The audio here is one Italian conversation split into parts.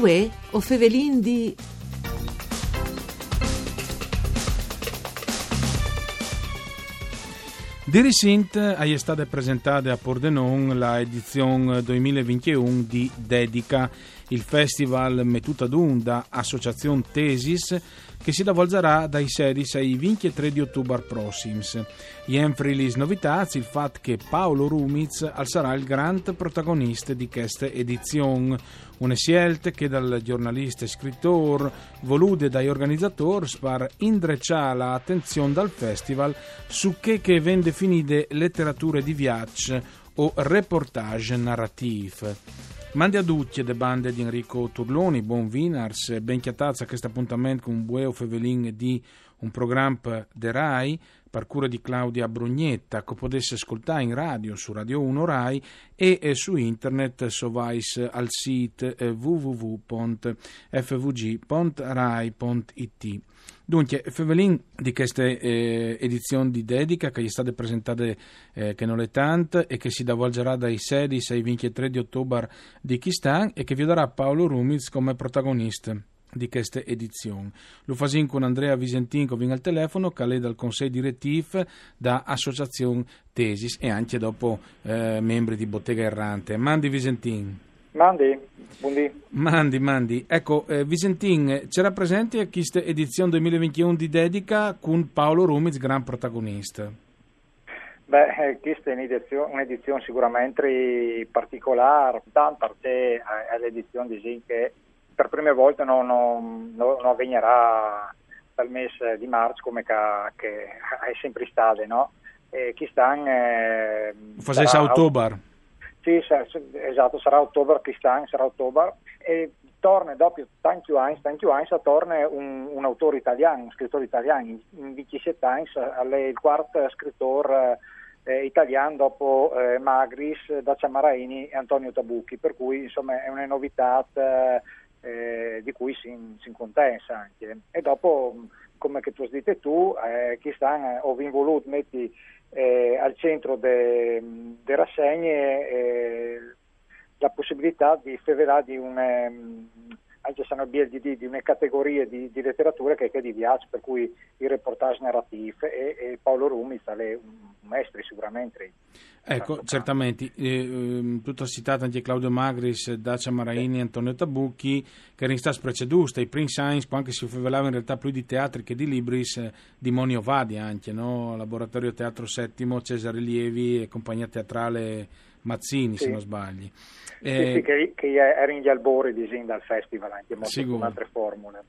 Uè, o fevelin di... Di recente è stata presentata a Pordenon la edizione 2021 di Dedica, il festival mettuto ad un da Associazione Tesis che si svolgerà dai 16 ai 23 di ottobre prossimi. Jenfrilis novità il fatto che Paolo Rumiz sarà il grande protagonista di questa edizione, una scelta che dal giornalista e scrittore volude dai organizzatori per indrecciare l'attenzione dal festival su che, che viene definite letterature di viaggio o reportage narrative. Mandi a tutti le bande di Enrico Turloni, buon Vinars, ben chiatazza a questo appuntamento con un bueo fevelin di un programma de RAI, per di Claudia Brugnetta, che potesse ascoltare in radio su Radio 1 RAI e su internet so vais al sito eh, www.fvg.rai.it. Dunque, Fevelin di queste eh, edizioni di dedica che gli state presentate eh, che non è tante e che si svolgerà dai 16 ai 23 di ottobre di Kistan e che vi darà Paolo Rumiz come protagonista di queste edizioni. Lo fasin con Andrea Visentin che viene al telefono, che è dal consiglio direttivo da Associazione Tesis e anche dopo eh, membri di Bottega Errante. Mandi Visentin. Mandi, buondì. Mandi, mandi. Ecco, eh, Visentin, c'era presente a questa edizione 2021 di Dedica con Paolo Rumiz, gran protagonista? Beh, eh, questa è un'edizione, un'edizione sicuramente particolare, tanto perché è l'edizione di Zin che per prime volte non, non, non avvegnerà dal mese di marzo come che, che è sempre stato, no? E chi sta... Eh, Facesse a ottobre. Sì, esatto, sarà ottobre, Cristan sarà ottobre e torna dopo tanti anni, tanti anni, torna un, un, autore italiano, un scrittore italiano, in 17 anni è il quarto scrittore eh, italiano dopo eh, Magris, Dacia Maraini e Antonio Tabucchi, per cui insomma è una novità eh, di cui si, si contessa anche. E dopo, come che tu detto tu, eh, Cristan ho voluto mettere eh, al centro delle de rassegne eh, la possibilità di di un ehm, anche se non BLDD, di una categoria di, di letteratura che, che di viaggio, per cui il reportage narrativo e, e Paolo Rumi è un maestro sicuramente. Ecco, certamente, eh, ehm, tutto citato anche Claudio Magris, Dacia Maraini, sì. Antonio Tabucchi, che in sta preceduta, i Prince Science, anche si fevelava in realtà più di teatri che di libris, di Monio Vadi anche, no? Laboratorio Teatro Settimo, Cesare Lievi e compagnia teatrale Mazzini, sì. se non sbagli. Eh, sì, che, che era in gli albori di Zin dal festival, anche molto con altre formule.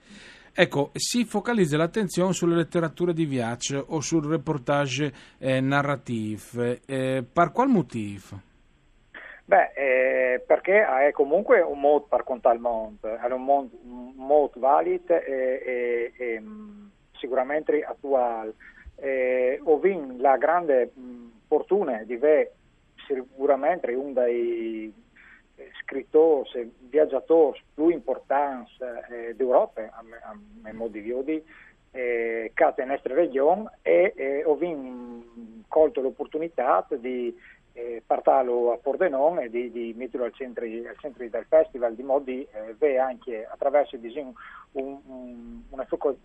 Ecco, si focalizza l'attenzione sulle letterature di viaggio o sul reportage eh, narrativo. Eh, per qual motivo? Beh, eh, perché è comunque un modo per contare il mondo, è un modo, un modo valido e, e, e, sicuramente attuale. Eh, ho vinto la grande fortuna di avere sicuramente uno dei scrittori, viaggiatori più importanti eh, d'Europa, a, a, a modo di eh, in nostra regione e eh, ho colto l'opportunità di eh, portarlo a Pordenone e di, di metterlo al centro, al centro, del festival, di modo di eh, avere anche attraverso diciamo, un, un,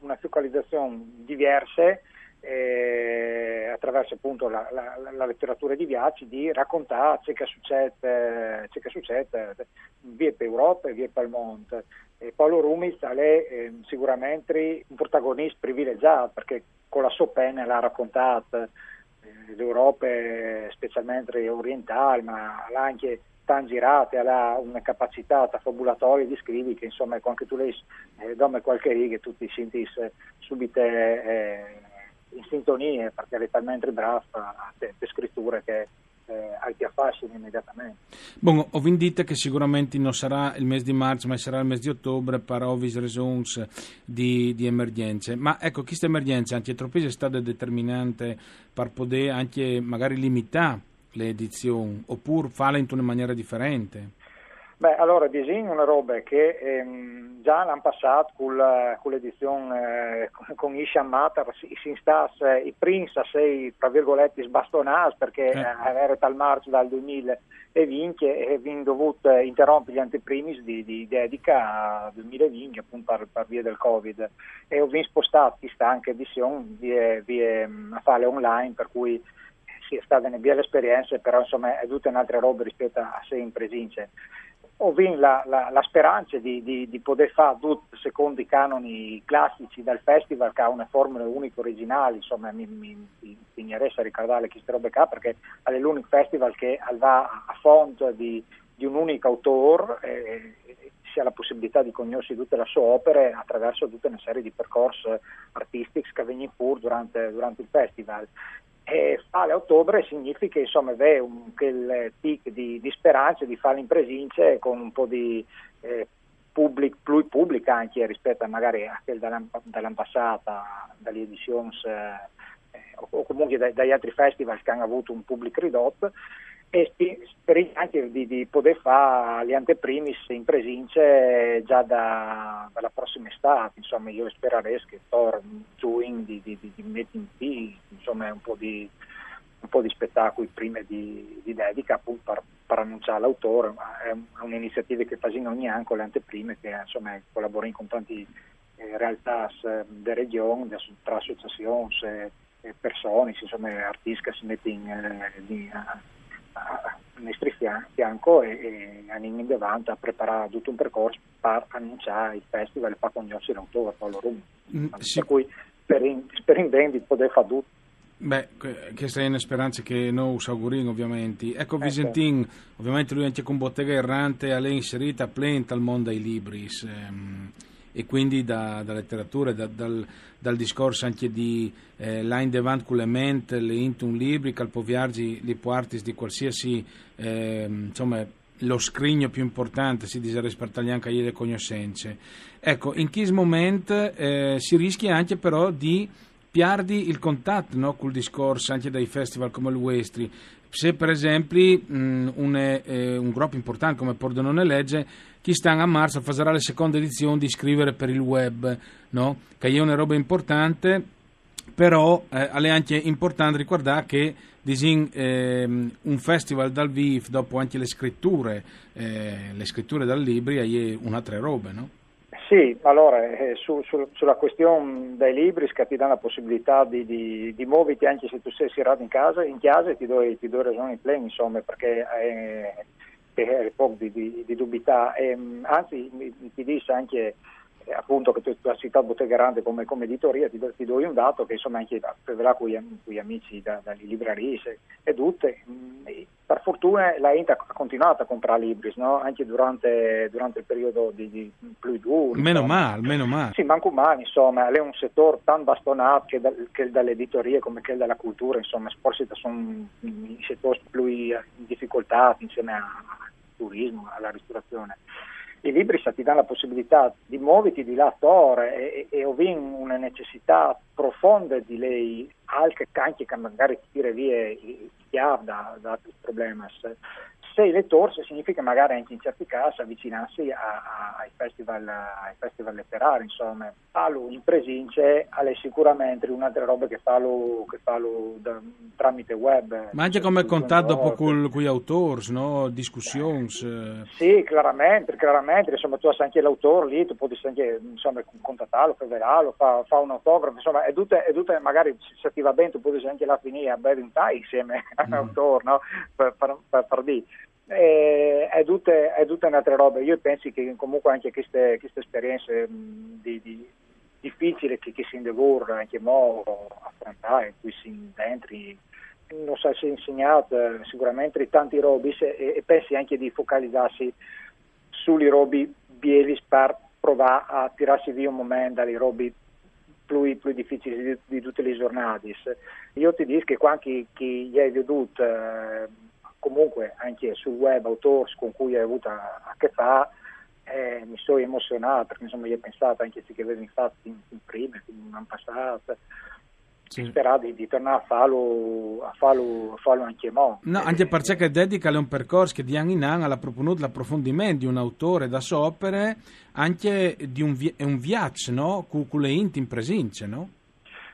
una focalizzazione diversa eh, attraverso appunto la, la, la, letteratura di viaggi di raccontare ciò che succede, ciò che succede via per Europa e via per il mondo. E Paolo Rumiz è eh, sicuramente un protagonista privilegiato perché con la sua penna l'ha raccontata eh, l'Europa specialmente orientale ma l'ha anche tan girate, ha una capacità fabulatoria di scrivere che insomma anche tu lei eh, dammi qualche riga e tu ti senti subito eh, in sintonia perché è talmente brava per scritture che eh, ti affascina immediatamente. Bon, ho dite che sicuramente non sarà il mese di marzo ma sarà il mese di ottobre per ovvis ragioni di, di emergenze ma ecco questa emergenza anche troppo è stata determinante per poter anche magari limitare le edizioni oppure farle in una maniera differente Beh, allora, disegno una roba che ehm, già l'anno passato con, con l'edizione eh, con, con Isham Matar si, si instasse i primi a sei, tra virgolette, sbastonati perché eh. era tal marzo dal 2020 e vi dovuto interrompere gli anteprimis di, di dedica 2020 appunto per, per, via del Covid e ho vinto spostato questa anche edizione via, via, a fare online per cui sì, è stata una bella esperienza però insomma è tutta un'altra roba rispetto a sei in presenza vinto la, la, la, speranza di, di, di, poter fare tutti secondo i canoni classici del festival che ha una formula unica originale, insomma mi, mi, mi interessa ricordare queste robe qua perché è l'unico festival che va a fondo di, di un unico autore e, e si ha la possibilità di conoscere tutte le sue opere attraverso tutta una serie di percorsi artistici che vengono pur durante, durante il festival e a ottobre significa insomma avere un, quel tic di, di speranza di fare in presenza con un po' di eh, public, pubblica anche rispetto a magari a quella dell'anno, passato, dalle edizioni eh, o comunque dagli altri festival che hanno avuto un pubblico ridotto e speriamo anche di, di, poter fare le anteprimis in presenza già da, dalla prossima estate, insomma io spererei che Thor Doing di, di, di, di insomma un po' di, un po' di spettacoli prima di, di dedica appunto per, per, annunciare l'autore, è un'iniziativa che facciamo ogni anno con le anteprime che insomma collaboriamo con tante eh, realtà eh, della regione, tra associazioni e persone, insomma artisti che si mettono in, eh, in, al nostro fianco e, e andiamo in davanti a preparare tutto un percorso per annunciare il festival e per conoscere l'autore Paolo Rumi. Mm, sì. Per cui speriamo bene di poter fare tutto. Beh, questa è una speranza che noi auguriamo ovviamente. Ecco, eh, Visentin, certo. ovviamente lui anche con Bottega Errante, è inserita plenta al mondo dei libri. Ehm e quindi da, da letteratura, da, dal, dal, discorso anche di eh, l'Ain devant con le intum libri, calpoviargi, li puartis di qualsiasi, eh, insomma, lo scrigno più importante, si dice rispartagli anche le conoscenze. Ecco, in questo momento eh, si rischia anche però di piardi il contatto no, col discorso anche dai festival come il Westri. Se per esempio un, un, gruppo importante come Pordenone Legge chi sta a marzo farà la seconda edizione di scrivere per il web, no? che è una roba importante, però eh, è anche importante ricordare che disin, eh, un festival dal vivo, dopo anche le scritture, eh, le scritture dal libri, è un'altra roba, no? Sì, allora eh, su, su, sulla questione dei libri ti dà la possibilità di, di, di muoverti anche se tu sei serato in casa, in chiesa ti do, ti do ragione in pleno, insomma, perché eh, è poco di, di, di dubità. E, anzi, ti dice anche appunto che tu, tu hai citato Bottega Grande come, come editoria, ti do, ti do, un dato che insomma anche per con gli amici da, dalle librerie e tutte, mm, per fortuna la Inter ha continuato a comprare libri, no? anche durante, durante, il periodo di, di più duro. Meno male, meno male. Sì, manco male, insomma, è un settore tan bastonato che, da, che dall'editoria come che dalla cultura, insomma, forse sono i settori più in difficoltà insieme al turismo, alla ristorazione i libri ti danno la possibilità di muoverti di là ore e, e, ho una necessità profonda di lei, anche, anche che magari tira via i chiavi da, da altri problemi sei lettore significa magari anche in certi casi avvicinarsi a, a, ai, festival, ai, festival, letterari, insomma. Farlo in presenza è sicuramente una delle robe che farlo, che farlo da, tramite web. Ma anche come contatto con gli autori, no? discussioni. Eh. Sì, chiaramente, chiaramente, insomma tu hai anche l'autore lì, tu puoi anche insomma, contattarlo, preverarlo, fa, fa un autografo, insomma è tutta, è tutta, magari se ti va bene tu puoi anche la finire a bere un insieme mm. all'autore, no? per, per, per, per dire eh, è, è tutta un'altra roba. Io penso che comunque anche queste, queste esperienze mh, di, di, difficili che, che si indevora anche mo affrontare, in cui si entri, non so se insegnato sicuramente tanti robi e, e pensi anche di focalizzarsi sui robi bielis per provare a tirarsi via un momento dalle robi più, più difficili di, di, tutte le giornate. Io ti dico che quando chi, chi gli hai veduto eh, comunque anche sul web autori con cui hai avuto a, a che fare eh, mi sono emozionato perché insomma io ho pensato anche se che avevi fatto in, in prima, in un passato sì. spera di, di, tornare a farlo, a farlo, a farlo anche mo. No, anche perché dedica è un percorso che di anno in anno ha proponuto l'approfondimento di un autore da sopere, anche di un, un viaggio, no? Con, le inti in presenza, no?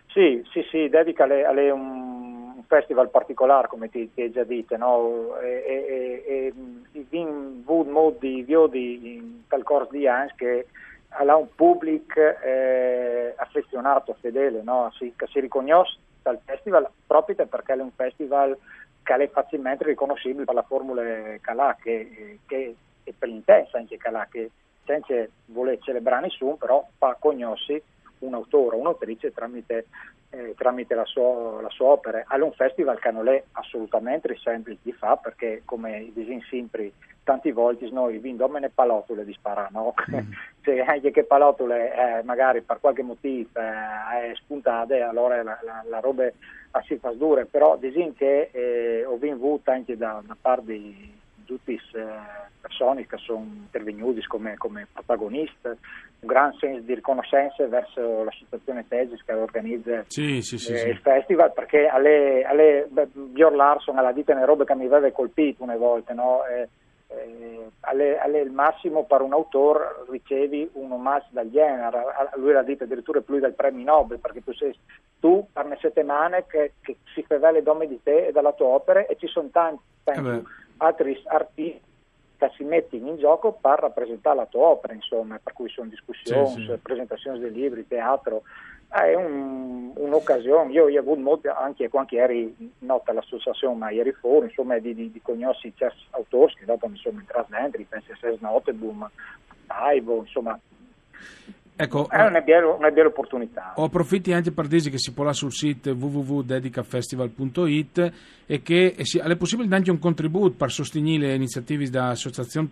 Sì, sì, sì, dedica è un, un festival particolare, come ti, ti già detto, no? E, e, e, vin vud modi viodi in tal corso di anni che ha un pubblico eh, affezionato, fedele, no? si, che si riconosce dal festival proprio perché è un festival che è facilmente riconoscibile per la formula Calà, che, che, e per l'intensa anche Calà, che senza voler celebrare nessuno, però fa conosci un autore o un'autrice tramite, eh, tramite la, sua, la, sua, opera. È un festival che non è assolutamente semplice di fare perché come disin sempre tanti volte noi vindomene palotole di sparare, no? Mm. Se anche che palotole eh, magari per qualche motivo eh, è spuntate, allora la, la, la roba si fa dure, però disin che eh, ho vinto anche da, da parte di tutte le eh, persone che sono intervenute come, come protagonisti, un gran senso di riconoscenza verso l'associazione Tesis che organizza sì, sì, sì, eh, il festival, perché alle, alle Björn Larson alla dita nelle robe che mi aveva colpito una volta, no? eh, eh, alle, alle, il massimo per un autore ricevi un omaggio dal genere, lui l'ha detto addirittura più del premio Nobel, perché tu sei tu per le settimane che, che si fa le dome di te e della tua opera e ci sono tanti, tanti eh altri artisti che si mettono in gioco per rappresentare la tua opera, insomma, per cui sono discussioni, sì, sì. presentazioni dei libri, teatro. Eh, è un, un'occasione, io, ho avuto molto, anche quando eri nota all'associazione, ma ieri fuori, insomma, di, di, di conoscere certi autori che dopo mi sono entrati dentro, penso a Ses Noteboom, Taibo, insomma, Ecco, è una bella, una bella, opportunità. Ho approfitti anche per dire che si può là sul sito www.dedicafestival.it e che è possibile dare un contributo per sostenere le iniziative dell'associazione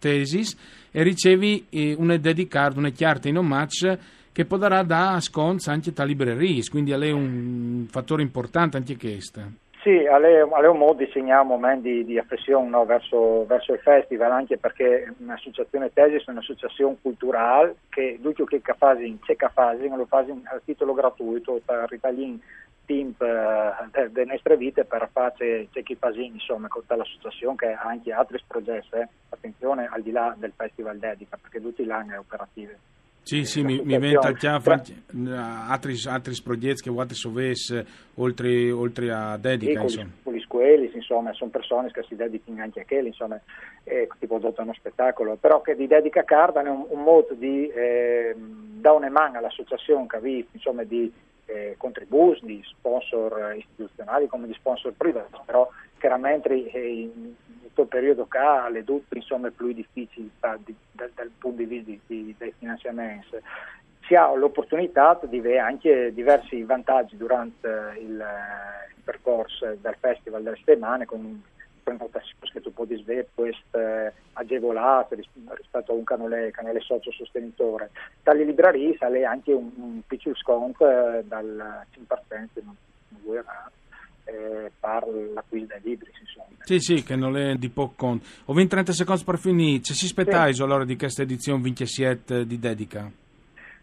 Tesis e ricevi eh, una dedicata, una chiarta in omaggio che può dare da sconti anche a librerie, quindi è un fattore importante anche questo. Sì, alle, alle un modo segniamo un momento di, di affezione no, verso, verso, il festival, anche perché un'associazione Tesis è un'associazione culturale che tutto che fasi, c'è fasi, lo fa a titolo gratuito per ritagliare team eh, delle nostre vite per fare c'è chi fa insomma con l'associazione che ha anche altri progetti, eh. attenzione al di là del festival dedica perché tutti gli anni è operativa. Sì, sì, mi, mi viene al chiaro altri, altri progetti che vuoi sovesse oltre, oltre a dedica. Sì, con gli insomma, sono persone che si dedicano anche a quelli, insomma, eh, tipo dopo uno spettacolo, però che di dedica carta è un, un modo di eh, dare una mano all'associazione che vi, insomma, di eh, contributi, di sponsor istituzionali come di sponsor privati, però chiaramente eh, questo periodo qua le dutte insomma più difficili da, di, da, dal punto di vista di, di, dei finanziamenti. Si ha l'opportunità di avere anche diversi vantaggi durante il, il percorso del festival delle settimane con prenotazioni che tu puoi avere queste agevolate rispetto a un canale, canale socio sostenitore. Dalle librerie sale anche un, un piccolo sconto eh, dal 5% non, non vuoi eh, per l'acquisto dei libri. Insomma. Sì, sì, che non è di poco conto. Ho 20 30 secondi per finire. Ci si aspetta sì. allora di questa edizione 27 di Dedica?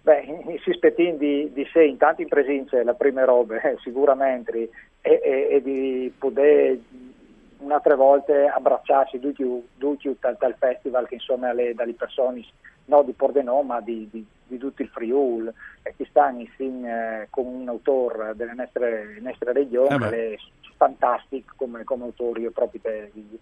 Beh, si aspettano di, di sé, intanto in presenza la prima roba, eh, sicuramente, e, e, e, di poter un'altra volta abbracciarsi tutti, tutti dal, dal festival che insomma le, dalle persone non di Pordenone ma di, di, di, tutto il Friul e che stanno insieme eh, con un autore delle nostre, nostre regioni eh fantastico come, come autore io proprio te, i,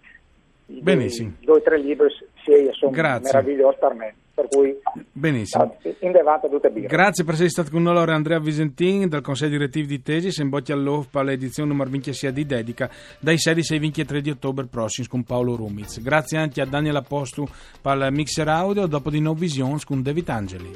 i, Benissimo. due o tre libri sì, sono Grazie. meravigliosi per me per cui Benissimo. in devanta tutte birre. Grazie per essere stato con noi Andrea Visentin dal Consiglio Direttivo di Tesis in bocca all'OF per l'edizione numero 26 di Dedica dai 16 ai 23 di ottobre prossimi con Paolo Rumiz. Grazie anche a Daniel Apostu per il mixer audio dopo di No Visions con David Angeli.